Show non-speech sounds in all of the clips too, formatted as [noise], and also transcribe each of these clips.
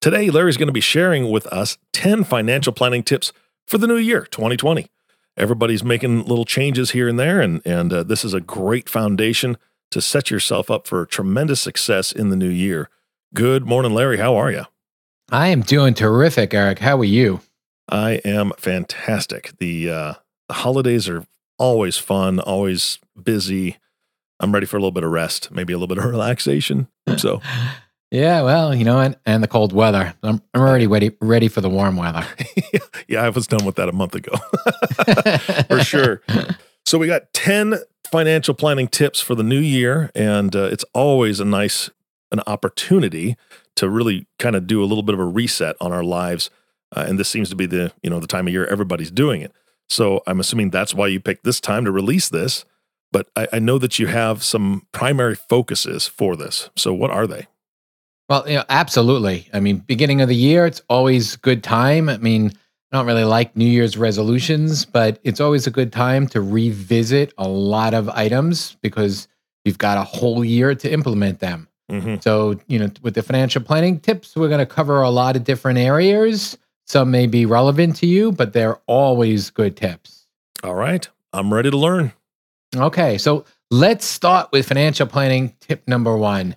Today, Larry's going to be sharing with us 10 financial planning tips for the new year, 2020. Everybody's making little changes here and there, and, and uh, this is a great foundation to set yourself up for tremendous success in the new year. Good morning, Larry. How are you? I am doing terrific, Eric. How are you? I am fantastic. The, uh, the holidays are always fun, always busy. I'm ready for a little bit of rest, maybe a little bit of [laughs] relaxation. So [laughs] Yeah, well, you know, and, and the cold weather. I'm, I'm already ready ready for the warm weather. [laughs] yeah, I was done with that a month ago. [laughs] for sure. So we got 10 financial planning tips for the new year and uh, it's always a nice an opportunity to really kind of do a little bit of a reset on our lives. Uh, and this seems to be the, you know, the time of year everybody's doing it. So I'm assuming that's why you picked this time to release this. But I, I know that you have some primary focuses for this. So what are they? Well, you know, absolutely. I mean, beginning of the year, it's always good time. I mean, I don't really like New Year's resolutions, but it's always a good time to revisit a lot of items because you've got a whole year to implement them. Mm-hmm. So, you know, with the financial planning tips, we're going to cover a lot of different areas. Some may be relevant to you, but they're always good tips. All right. I'm ready to learn. Okay. So let's start with financial planning tip number one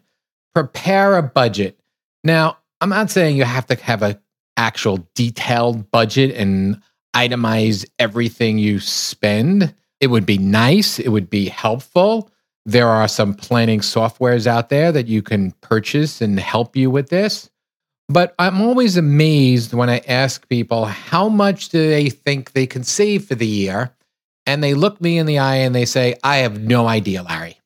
prepare a budget. Now, I'm not saying you have to have an actual detailed budget and itemize everything you spend. It would be nice, it would be helpful. There are some planning softwares out there that you can purchase and help you with this. But I'm always amazed when I ask people how much do they think they can save for the year? And they look me in the eye and they say, I have no idea, Larry.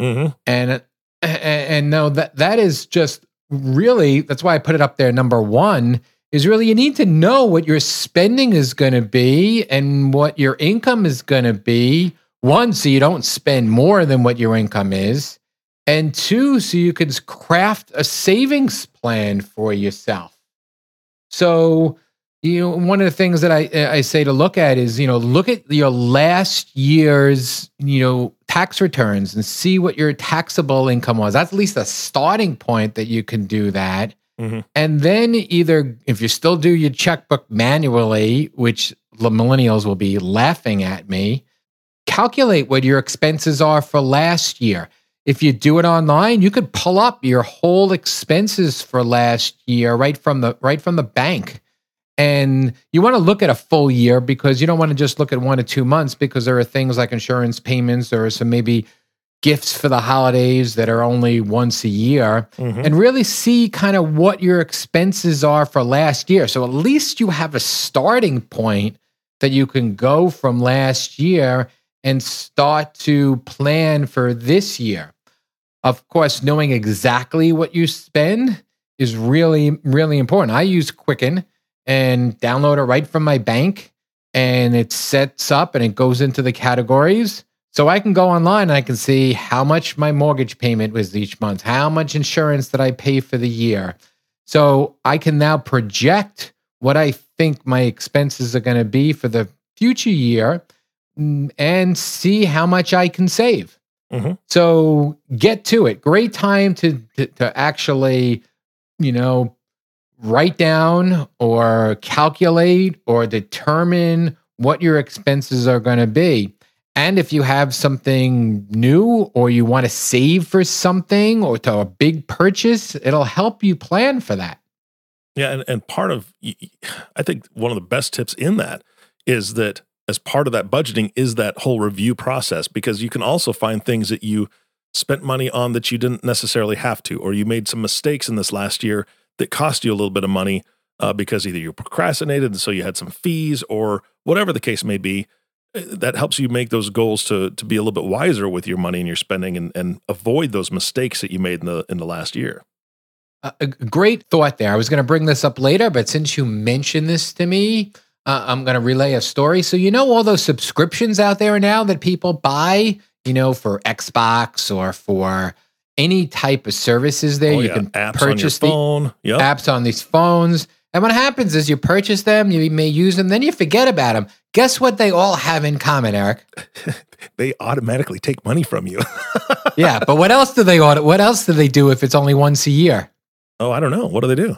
Mm-hmm. And and, and no, that that is just really that's why I put it up there. Number one is really you need to know what your spending is going to be and what your income is going to be. One, so you don't spend more than what your income is, and two, so you can craft a savings plan for yourself. So you know one of the things that I I say to look at is you know look at your last year's you know tax returns and see what your taxable income was. That's at least a starting point that you can do that. Mm-hmm. And then either if you still do your checkbook manually, which the millennials will be laughing at me, calculate what your expenses are for last year. If you do it online, you could pull up your whole expenses for last year right from the right from the bank and you want to look at a full year because you don't want to just look at one or two months because there are things like insurance payments or some maybe gifts for the holidays that are only once a year mm-hmm. and really see kind of what your expenses are for last year. So at least you have a starting point that you can go from last year and start to plan for this year. Of course, knowing exactly what you spend is really, really important. I use Quicken and download it right from my bank and it sets up and it goes into the categories. So I can go online and I can see how much my mortgage payment was each month, how much insurance that I pay for the year. So I can now project what I think my expenses are going to be for the future year mm, and see how much I can save. Mm-hmm. So get to it. Great time to, to, to actually, you know, write down or calculate or determine what your expenses are going to be. And if you have something new or you want to save for something or to a big purchase, it'll help you plan for that. Yeah. And, and part of, I think one of the best tips in that is that as part of that budgeting is that whole review process, because you can also find things that you spent money on that you didn't necessarily have to, or you made some mistakes in this last year that cost you a little bit of money uh, because either you procrastinated and so you had some fees or whatever the case may be. Uh, that helps you make those goals to to be a little bit wiser with your money and your spending and, and avoid those mistakes that you made in the in the last year. a, a great thought there. I was going to bring this up later, but since you mentioned this to me, uh, I'm going to relay a story. So, you know, all those subscriptions out there now that people buy, you know, for Xbox or for any type of services there, Oh, you yeah. can apps purchase the phone. Yep. apps on these phones. And what happens is you purchase them, you may use them, then you forget about them. Guess what they all have in common, Eric? [laughs] They automatically take money from you. [laughs] Yeah, but what else do they auto? What else do they do if it's only once a year? oh, I don't know. What do they do?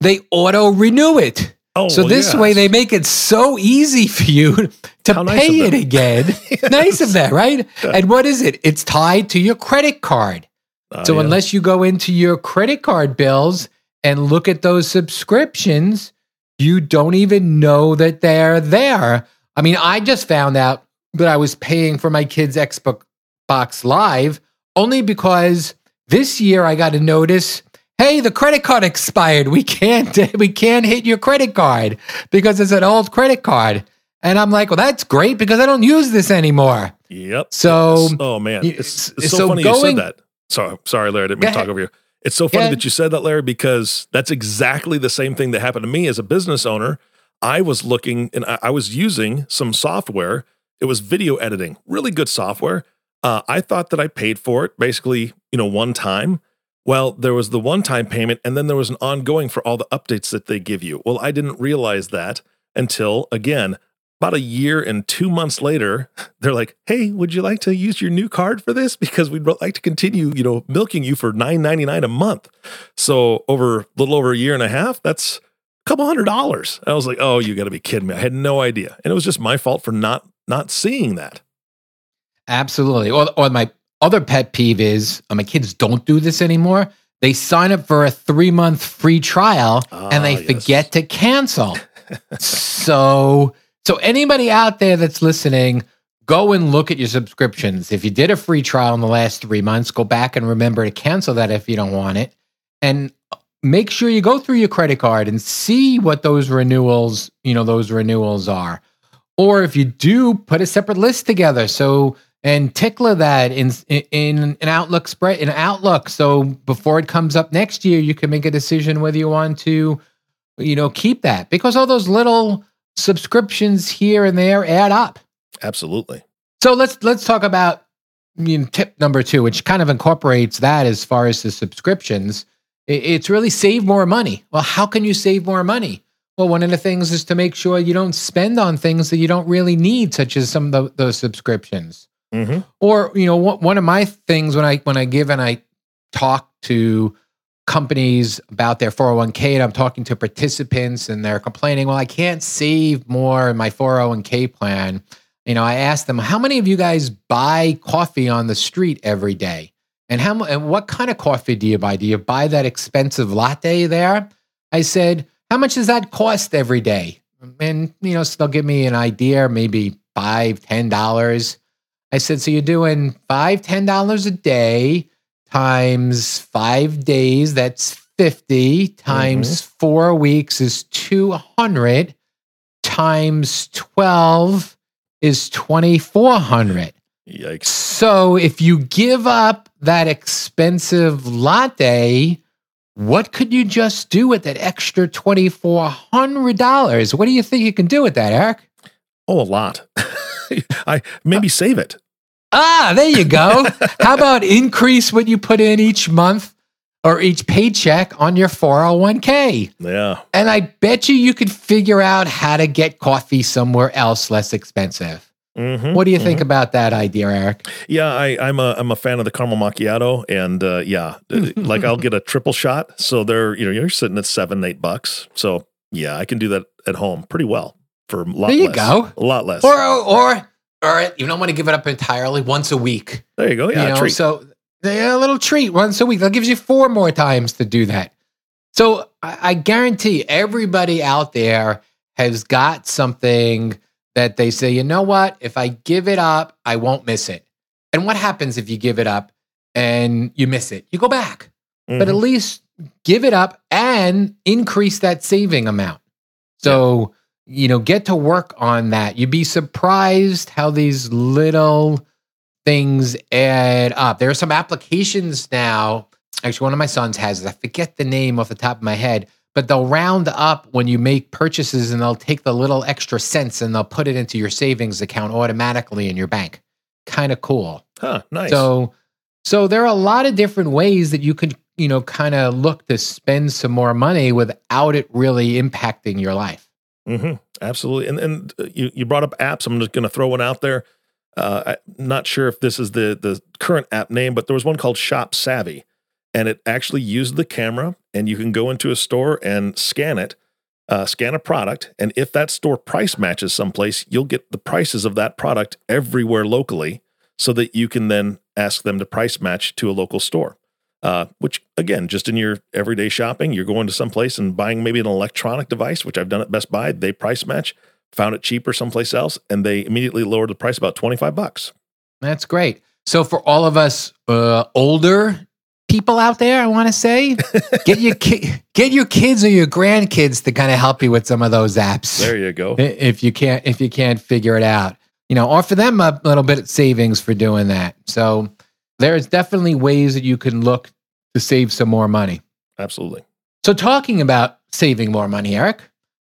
They auto renew it. Oh, so well, this yes. way they make it so easy [laughs] for you to nice pay it again. nice of that, right? And what is it? It's tied to your credit card. Oh, So yeah. unless you go into your credit card bills and look at those subscriptions, you don't even know that they're there. I mean, I just found out that I was paying for my kids' Xbox Live only because this year I got a notice, hey, the credit card expired. We can't [laughs] we can't hit your credit card because it's an old credit card. And I'm like, well, that's great because I don't use this anymore. Yep. So oh man, it's, it's so, so funny you going- said that. Sorry, sorry, Larry, I didn't mean to talk over you. It's so funny that you said that, Larry, because that's exactly the same thing that happened to me as a business owner. I was looking and I, I was using some software. It was video editing, really good software. Uh, I thought that I paid for it basically, you know, one time. Well, there was the one time payment, and then there was an ongoing for all the updates that they give you. Well, I didn't realize that until again, about a year and two months later, [laughs] they're like, "Hey, would you like to use your new card for this? Because we'd like to continue, you know, milking you for nine ninety nine a month." So over a little over a year and a half, that's a couple hundred dollars. I was like, "Oh, you got to be kidding me!" I had no idea, and it was just my fault for not not seeing that. Absolutely. Or, or my other pet peeve is uh, my kids don't do this anymore. They sign up for a three month free trial and they Ah, yes. forget to cancel. [laughs] so, so anybody out there that's listening, go and look at your subscriptions. If you did a free trial in the last three months, go back and remember to cancel that if you don't want it. And make sure you go through your credit card and see what those renewals, you know, those renewals are. Or if you do, put a separate list together. So and tickler that in in an Outlook spread in Outlook. So before it comes up next year, you can make a decision whether you want to, you know, keep that because all those little subscriptions here and there add up. Absolutely. So let's let's talk about you know, tip number two, which kind of incorporates that as far as the subscriptions. It's really save more money. Well, how can you save more money? Well, one of the things is to make sure you don't spend on things that you don't really need, such as some of the, those subscriptions. hmm Or you know, one one of my things when I when I give and I talk to companies about their 401k and I'm talking to participants and they're complaining, well, I can't save more in my 401k plan. You know, I ask them, how many of you guys buy coffee on the street every day? And how and what kind of coffee do you buy? Do you buy that expensive latte there? I said, how much does that cost every day? And you know, so they'll give me an idea, maybe five, ten dollars. I said, so you're doing five, ten dollars a day times five days, that's 50, times mm-hmm. four weeks is 200, times 12 is 2400. Yikes. So if you give up that expensive latte, what could you just do with that extra $2,400? What do you think you can do with that, Eric? Oh, a lot. [laughs] I maybe save it. Ah, there you go. [laughs] How about increase what you put in each month or each paycheck on your 401k? Yeah. And I bet you you could figure out how to get coffee somewhere else less expensive. Mhm, What do you think mhm. about that idea, Eric? Yeah, I, I'm a I'm a fan of the caramel macchiato, and uh, yeah, [laughs] uh, like I'll get a triple shot. So they're you know you're sitting at seven eight bucks. So yeah, I can do that at home pretty well for a lot. Less. There you less. go. A lot less. Or or or you don't want to give it up entirely once a week. there you go. Yeah, you know, so yeah, a little treat once a week. That gives you four more times to do that. So I, I guarantee everybody out there has got something that they say, you know what? If I give it up, I won't miss it. And what happens if you give it up and you miss it? You go back, but at Mhm. least give it up and increase that saving amount. So, you know, get to work on that. You'd be surprised how these little things add up. There are some applications now actually one of my sons has it. I forget the name off the top of my head, but they'll round up when you make purchases and they'll take the little extra cents and they'll put it into your savings account automatically in your bank. Kind of cool. Huh, nice. So so there are a lot of different ways that you could, you know, kind of look to spend some more money without it really impacting your life. Hmm Absolutely. And and uh, you you brought up apps. I'm just going to throw one out there. Uh, I'm not sure if this is the the current app name, but there was one called Shop Savvy, and it actually used the camera, and you can go into a store and scan it, uh, scan a product, and if that store price matches someplace, you'll get the prices of that product everywhere locally, so that you can then ask them to price match to a local store. Uh, which again, just in your everyday shopping, you're going to someplace and buying maybe an electronic device, which I've done at Best Buy. They price match, found it cheaper someplace else, and they immediately lowered the price about 25 bucks. That's great. So for all of us uh, older people out there, I want to say, [laughs] get your ki- get your kids or your grandkids to kind of help you with some of those apps. There you go. If you can't if you can't figure it out you know offer them a little bit of savings for doing that so there's definitely ways that you can look to save some more money Absolutely. so talking about saving more money eric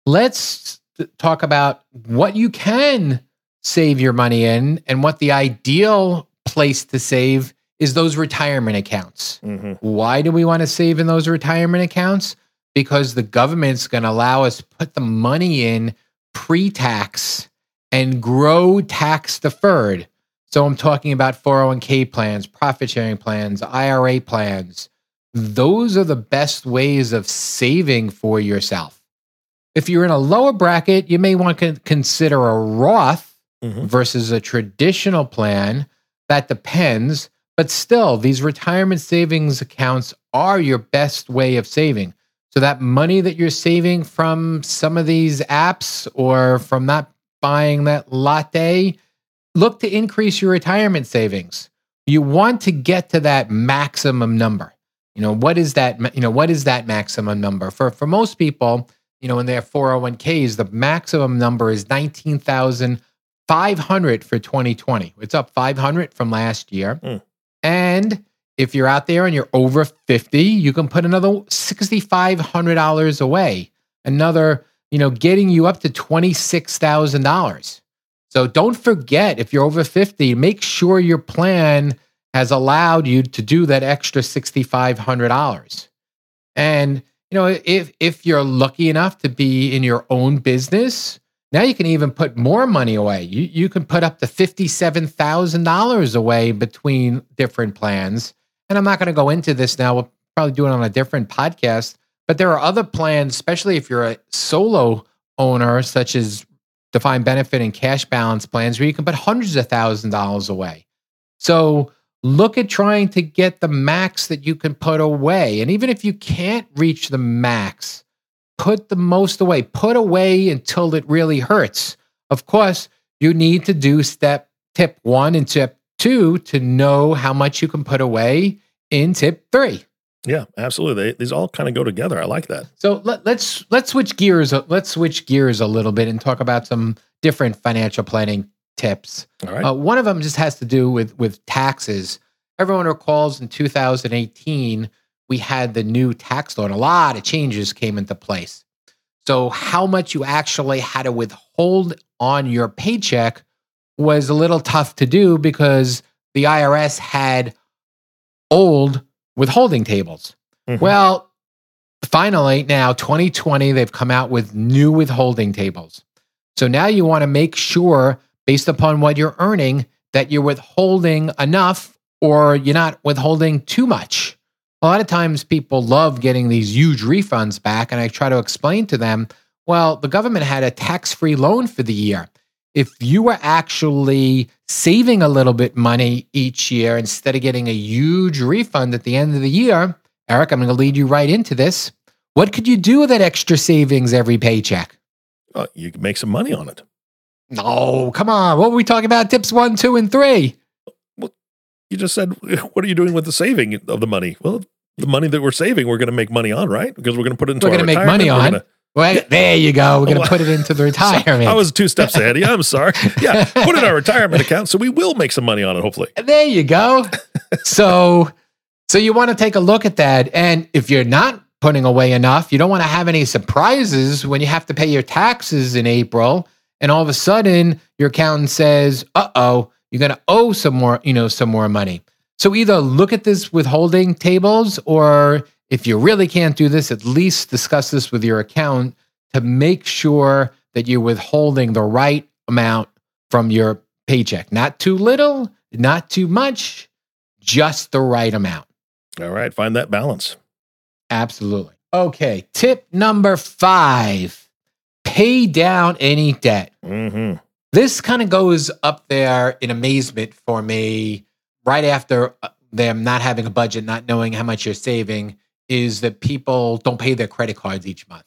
let's talk about what you can save your money in and what the ideal place to save is those retirement accounts hmm why do we want to save in those retirement accounts? Because the government's going to allow us to put the money in pre tax and grow tax deferred. So I'm talking about 401k plans, profit sharing plans, IRA plans. Those are the best ways of saving for yourself. If you're in a lower bracket, you may want to consider a Roth hmm versus a traditional plan. That depends. But still, these retirement savings accounts are your best way of saving. So that money that you're saving from some of these apps or from not buying that latte, look to increase your retirement savings. You want to get to that maximum number. You know, what is that, you know, what is that maximum number? For for most people, you know, in their 401ks, the maximum number is 19,500 for 2020. It's up 500 from last year. Mm. And if you're out there and you're over 50, you can put another $6,500 away. Another, you know, getting you up to $26,000. So don't forget if you're over 50, make sure your plan has allowed you to do that extra $6,500. And you know, if if you're lucky enough to be in your own business, now you can even put more money away. You you can put up to fifty-seven thousand dollars away between different plans. And I'm not going to go into this now. We'll probably do it on a different podcast. But there are other plans, especially if you're a solo owner, such as defined benefit and cash balance plans, where you can put hundreds of thousand dollars away. So look at trying to get the max that you can put away. And even if you can't reach the max, put the most away. Put away until it really hurts. Of course, you need to do step tip one and tip two to know how much you can put away in tip three. Yeah, absolutely. They, these all kind of go together. I like that. So let, let's let's switch gears. Let's switch gears a little bit and talk about some different financial planning tips. All right. Uh, one of them just has to do with with taxes. Everyone recalls in 2018 we had the new tax law, and a lot of changes came into place. So how much you actually had to withhold on your paycheck was a little tough to do because the IRS had old withholding tables. Mhm. Well, finally, now 2020, they've come out with new withholding tables. So now you want to make sure, based upon what you're earning, that you're withholding enough or you're not withholding too much. A lot of times people love getting these huge refunds back, and I try to explain to them well, the government had a tax free loan for the year. If you were actually saving a little bit money each year instead of getting a huge refund at the end of the year, Eric, I'm going to lead you right into this. What could you do with that extra savings every paycheck? Uh, you can make some money on it. No, come on. What were we talking about? Tips one, two, and three. You just said, [laughs] what are you doing with the saving of the money? Well, the money that we're saving, we're going to make money on, right? Because we're going to put it into We're our gonna make money on. gonna- Well, there you go. We're going to put it into the [laughs] retirement. I was two steps ahead. of you. I'm [laughs] sorry. Yeah, put it in our retirement account, so we will make some money on it. Hopefully. There you go. [laughs] so, So you want to take a look at that. And if you're not putting away enough, you don't want to have any surprises when you have to pay your taxes in April. And all of a sudden your accountant says, uh oh, you're going to owe some more, you know, some more money. So either look at this withholding tables, or if you really can't do this, at least discuss this with your accountant to make sure that you're withholding the right amount from your paycheck. Not too little, not too much, just the right amount. All right, find that balance. Absolutely. Okay, tip number five pay down any debt. Mm-hmm. This kind of goes up there in amazement for me right after uh, them not having a budget, not knowing how much you're saving, is that people don't pay their credit cards each month.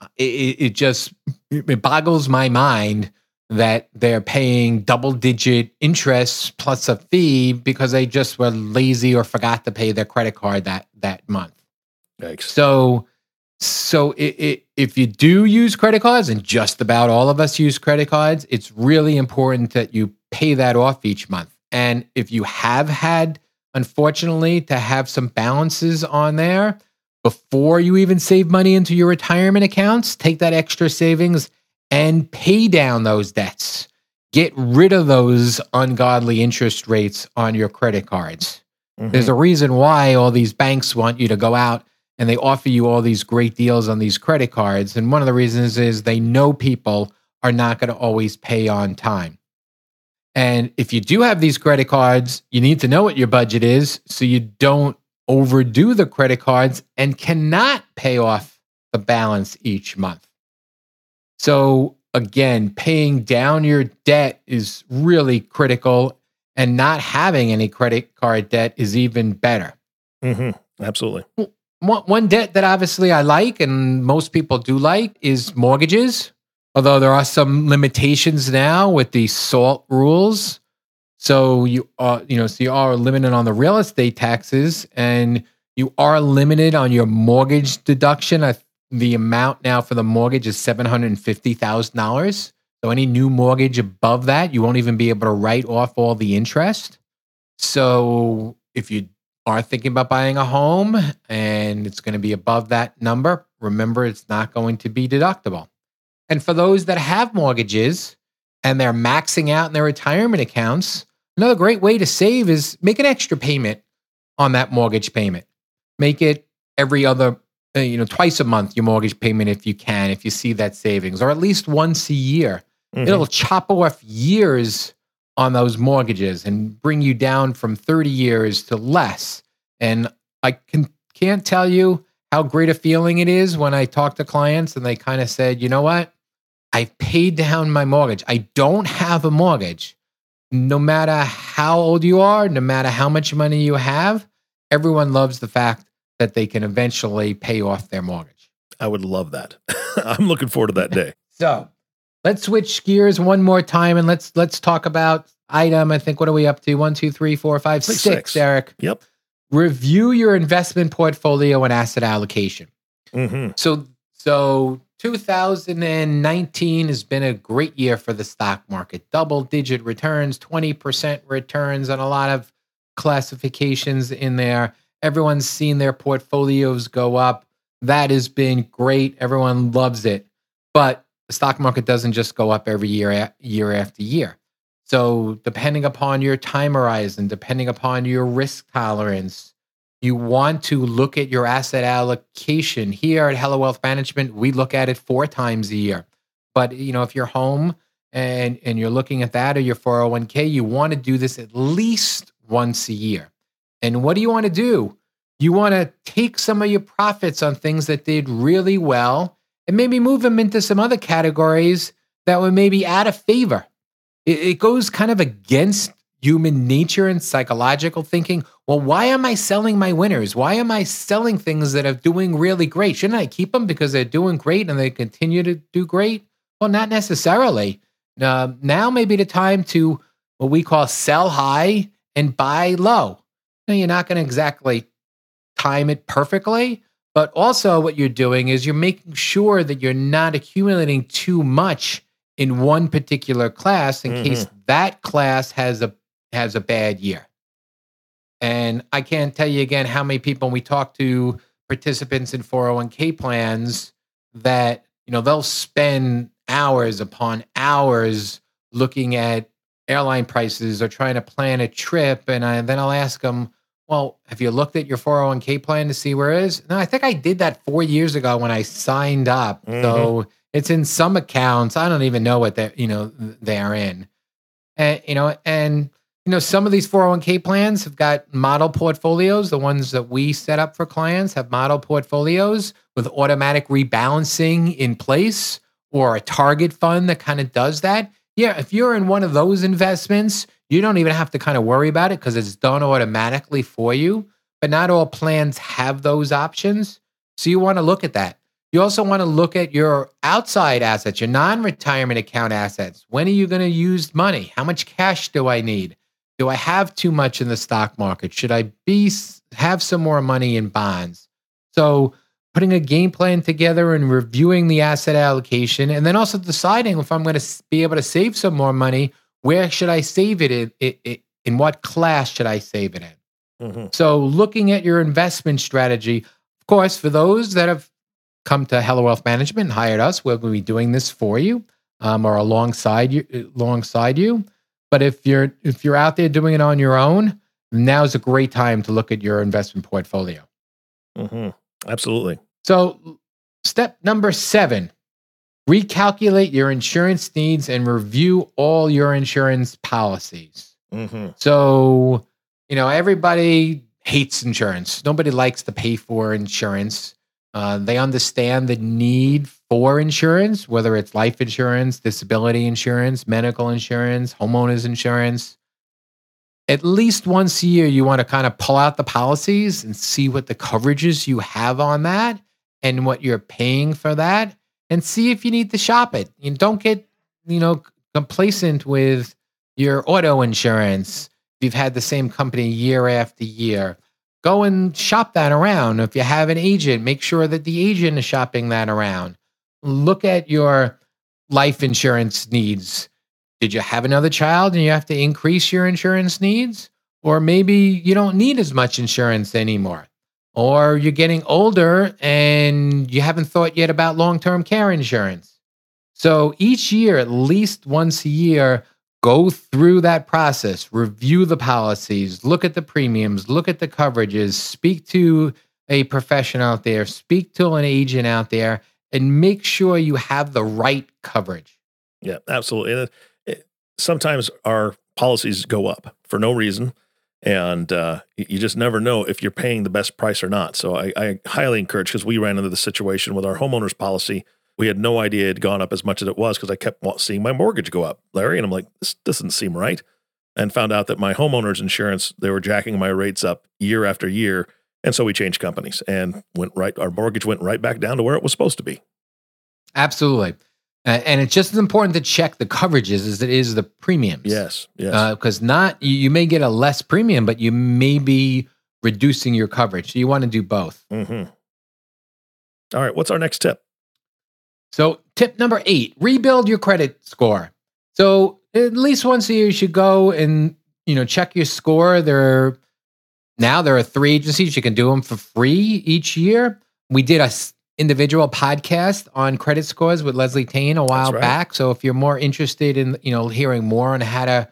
Uh, it, it just it boggles my mind that they're paying double digit interest plus a fee because they just were lazy or forgot to pay their credit card that that month. Yikes. So so it, it, if you do use credit cards and just about all of us use credit cards, it's really important that you pay that off each month. And if you have had unfortunately to have some balances on there before you even save money into your retirement accounts, take that extra savings and pay down those debts. Get rid of those ungodly interest rates on your credit cards. Mm-hmm. There's a reason why all these banks want you to go out and they offer you all these great deals on these credit cards. And one of the reasons is they know people are not going to always pay on time. And if you do have these credit cards, you need to know what your budget is so you don't overdo the credit cards and cannot pay off the balance each month. So, again, paying down your debt is really critical, and not having any credit card debt is even better. Mm-hmm. Absolutely. One, one debt that obviously I like and most people do like is mortgages, although there are some limitations now with the SALT rules. So you are, you know, so you are limited on the real estate taxes and you are limited on your mortgage deduction. I the amount now for the mortgage is $750,000. So any new mortgage above that, you won't even be able to write off all the interest. So if you are thinking about buying a home and it's going to be above that number, remember it's not going to be deductible. And for those that have mortgages and they're maxing out in their retirement accounts, another great way to save is make an extra payment on that mortgage payment. Make it every other uh, you know, twice a month your mortgage payment if you can, if you see that savings, or at least once a year. Mm-hmm. It'll chop off years on those mortgages and bring you down from 30 years to less. And I can can't tell you how great a feeling it is when I talk to clients and they kind of said, you know what? I've paid down my mortgage. I don't have a mortgage. No matter how old you are, no matter how much money you have, everyone loves the fact that they can eventually pay off their mortgage. I would love that. [laughs] I'm looking forward to that day. [laughs] so let's switch gears one more time and let's let's talk about item. I think what are we up to? One, two, three, four, five, six. six. Eric. Yep. Review your investment portfolio and asset allocation. Mm-hmm. So so 2019 has been a great year for the stock market. Double digit returns, 20% returns on a lot of classifications in there. Everyone's seen their portfolios go up. That has been great. Everyone loves it. But the stock market doesn't just go up every year, year after year. So, depending upon your time horizon, depending upon your risk tolerance, you want to look at your asset allocation. Here at Heller Wealth Management, we look at it four times a year. But you know, if you're home and and you're looking at that or your 401k, you want to do this at least once a year. And what do you want to do? You want to take some of your profits on things that did really well and maybe move them into some other categories that were maybe out of favor. It, it goes kind of against human nature and psychological thinking. Well, why am I selling my winners? Why am I selling things that are doing really great? Shouldn't I keep them because they're doing great and they continue to do great? Well, not necessarily. Uh, now may be the time to what we call sell high and buy low. Now, you're not going to exactly time it perfectly, but also what you're doing is you're making sure that you're not accumulating too much in one particular class in mm-hmm. case that class has a has a bad year. And I can't tell you again how many people we talk to participants in 401k plans that, you know, they'll spend hours upon hours looking at airline prices or trying to plan a trip. And I, then I'll ask them, well, have you looked at your 401k plan to see where it is? No, I think I did that four years ago when I signed up. Mm-hmm. So it's in some accounts. I don't even know what they you know they're in. And you know, and you know, some of these 401k plans have got model portfolios. The ones that we set up for clients have model portfolios with automatic rebalancing in place or a target fund that kind of does that. Yeah, if you're in one of those investments, you don't even have to kind of worry about it because it's done automatically for you. But not all plans have those options. So you want to look at that. You also want to look at your outside assets, your non retirement account assets. When are you going to use money? How much cash do I need? Do I have too much in the stock market? Should I be have some more money in bonds? So putting a game plan together and reviewing the asset allocation and then also deciding if I'm going to be able to save some more money, where should I save it in? In, in what class should I save it in? Mm-hmm. So looking at your investment strategy, of course, for those that have come to Heller Wealth Management and hired us, we're going to be doing this for you um, or alongside you, alongside you. But if you're if you're out there doing it on your own, now's a great time to look at your investment portfolio. Mm-hmm. Absolutely. So, step number seven: recalculate your insurance needs and review all your insurance policies. Mm-hmm. So, you know, everybody hates insurance. Nobody likes to pay for insurance. Uh, they understand the need for insurance, whether it's life insurance, disability insurance, medical insurance, homeowners insurance. At least once a year, you want to kind of pull out the policies and see what the coverages you have on that and what you're paying for that and see if you need to shop it. You don't get, you know, complacent with your auto insurance you've had the same company year after year go and shop that around. If you have an agent, make sure that the agent is shopping that around. Look at your life insurance needs. Did you have another child and you have to increase your insurance needs? Or maybe you don't need as much insurance anymore. Or you're getting older and you haven't thought yet about long term care insurance. So each year, at least once a year, go through that process, review the policies, look at the premiums, look at the coverages, speak to a professional out there, speak to an agent out there, and make sure you have the right coverage. Yeah, absolutely. And it, sometimes our policies go up for no reason. And uh, you just never know if you're paying the best price or not. So I, I highly encourage because we ran into the situation with our homeowners policy we had no idea it had gone up as much as it was because I kept seeing my mortgage go up, Larry. And I'm like, this doesn't seem right. And found out that my homeowner's insurance, they were jacking my rates up year after year. And so we changed companies and went right, our mortgage went right back down to where it was supposed to be. Absolutely. Uh, and it's just as important to check the coverages as it is the premiums. Yes, yes. Because uh, not you, you, may get a less premium, but you may be reducing your coverage. So you want to do both. Mm-hmm. All right. What's our next tip? So, tip number eight rebuild your credit score. So, at least once a year, you should go and you know check your score. There are, now there are three agencies you can do them for free each year. We did a individual podcast on credit scores with Leslie Tayne a while right. back. So if you're more interested in you know hearing more on how to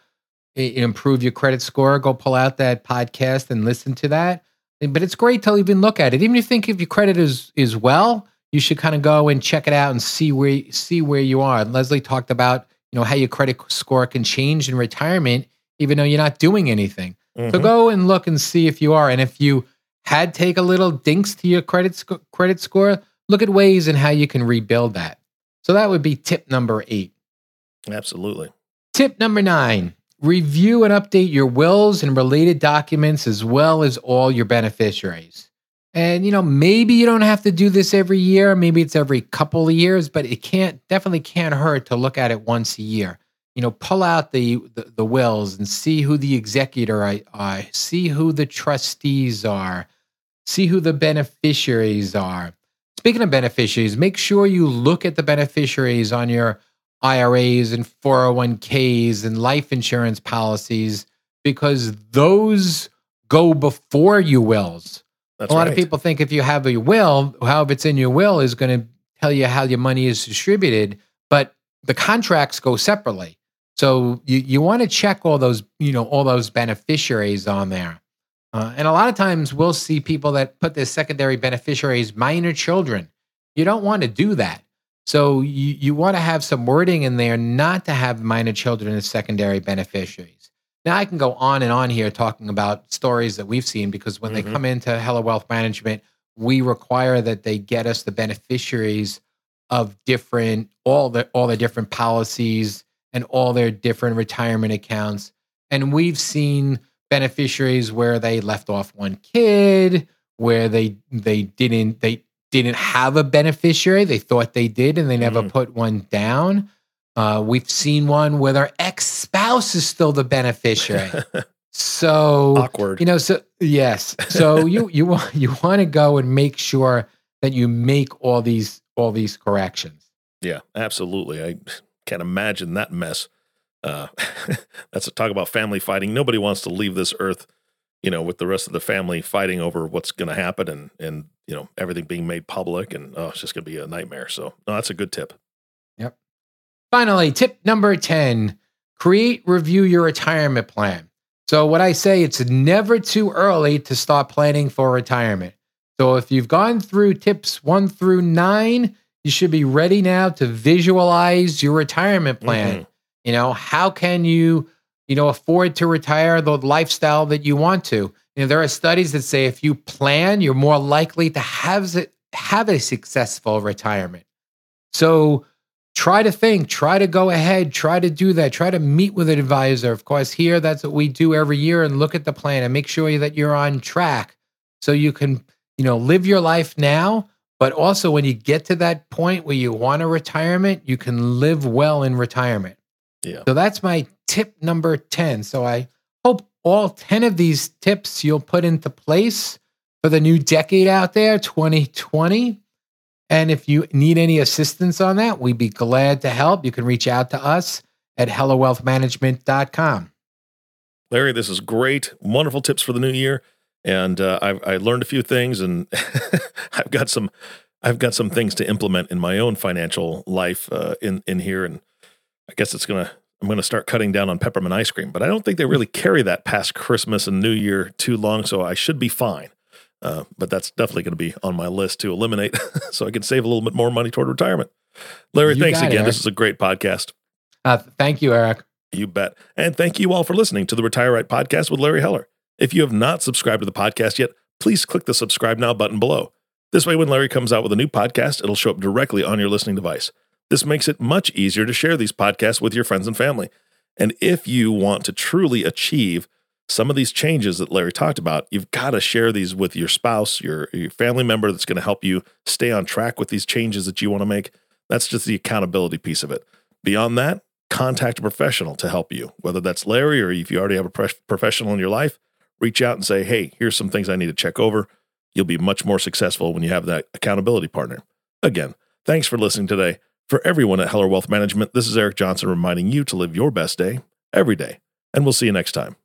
improve your credit score, go pull out that podcast and listen to that. But it's great to even look at it. Even if you think if your credit is is well, you should kind of go and check it out and see where see where you are. And Leslie talked about you know how your credit score can change in retirement, even though you're not doing anything. Mm-hmm. So go and look and see if you are, and if you had take a little dinks to your credit sc- credit score, look at ways and how you can rebuild that. So that would be tip number eight. Absolutely. Tip number nine review and update your wills and related documents as well as all your beneficiaries. And you know, maybe you don't have to do this every year. Maybe it's every couple of years, but it can't definitely can't hurt to look at it once a year. You know, pull out the the, the wills and see who the executor are, see who the trustees are, see who the beneficiaries are. Speaking of beneficiaries, make sure you look at the beneficiaries on your IRAs and 401ks and life insurance policies because those go before your wills. That's a lot right. of people think if you have a will, however it's in your will is going to tell you how your money is distributed, but the contracts go separately. So you, you want to check all those, you know, all those beneficiaries on there. Uh, and a lot of times we'll see people that put their secondary beneficiaries minor children. You don't want to do that. So you, you want to have some wording in there not to have minor children as secondary beneficiaries. Now I can go on and on here talking about stories that we've seen because when Mhm. they come into Heller Wealth Management, we require that they get us the beneficiaries of different all the all the different policies and all their different retirement accounts. And we've seen beneficiaries where they left off one kid, where they they didn't they didn't have a beneficiary. They thought they did, and they never Mhm. put one down. Uh, we've seen one where their ex spouse is still the beneficiary. [laughs] So Awkward. you know, so yes. So [laughs] you you want you want to go and make sure that you make all these all these corrections. Yeah, absolutely. I can't imagine that mess. Uh, [laughs] that's a talk about family fighting. Nobody wants to leave this earth, you know, with the rest of the family fighting over what's going to happen and and you know everything being made public, and oh, it's just going to be a nightmare. So, no, that's a good tip. Finally, tip number 10 create, review your retirement plan. So, what I say, it's never too early to start planning for retirement. So, if you've gone through tips one through nine, you should be ready now to visualize your retirement plan. Mhm. You know, how can you, you know, afford to retire the lifestyle that you want to? You know, there are studies that say if you plan, you're more likely to have have a successful retirement. So try to think, try to go ahead, try to do that, try to meet with an advisor. Of course, here that's what we do every year and look at the plan and make sure that you're on track so you can, you know, live your life now, but also when you get to that point where you want a retirement, you can live well in retirement. Yeah. So that's my tip number 10. So I hope all 10 of these tips you'll put into place for the new decade out there, 2020. And if you need any assistance on that, we'd be glad to help. You can reach out to us at hellerwealthmanagement.com. Larry, this is great. Wonderful tips for the new year, and uh, I've I learned a few things, and [laughs] I've got some I've got some things to implement in my own financial life uh, in in here, and I guess it's gonna I'm gonna start cutting down on peppermint ice cream, but I don't think they really carry that past Christmas and New Year too long, so I should be fine. Uh, but that's definitely going to be on my list to eliminate, [laughs] so I can save a little bit more money toward retirement. Larry, You thanks it, again. Eric. this is a great podcast. Uh, thank you, Eric. You bet. And thank you all for listening to the Retire Right podcast with Larry Heller. If you have not subscribed to the podcast yet, please click the subscribe now button below. This way, when Larry comes out with a new podcast, it'll show up directly on your listening device. This makes it much easier to share these podcasts with your friends and family. And if you want to truly achieve some of these changes that Larry talked about, you've got to share these with your spouse, your, your family member that's going to help you stay on track with these changes that you want to make. That's just the accountability piece of it. Beyond that, contact a professional to help you, whether that's Larry or if you already have a pro- professional in your life, reach out and say, hey, here's some things I need to check over. You'll be much more successful when you have that accountability partner. Again, thanks for listening today. For everyone at Heller Wealth Management, this is Eric Johnson reminding you to live your best day every day. And we'll see you next time.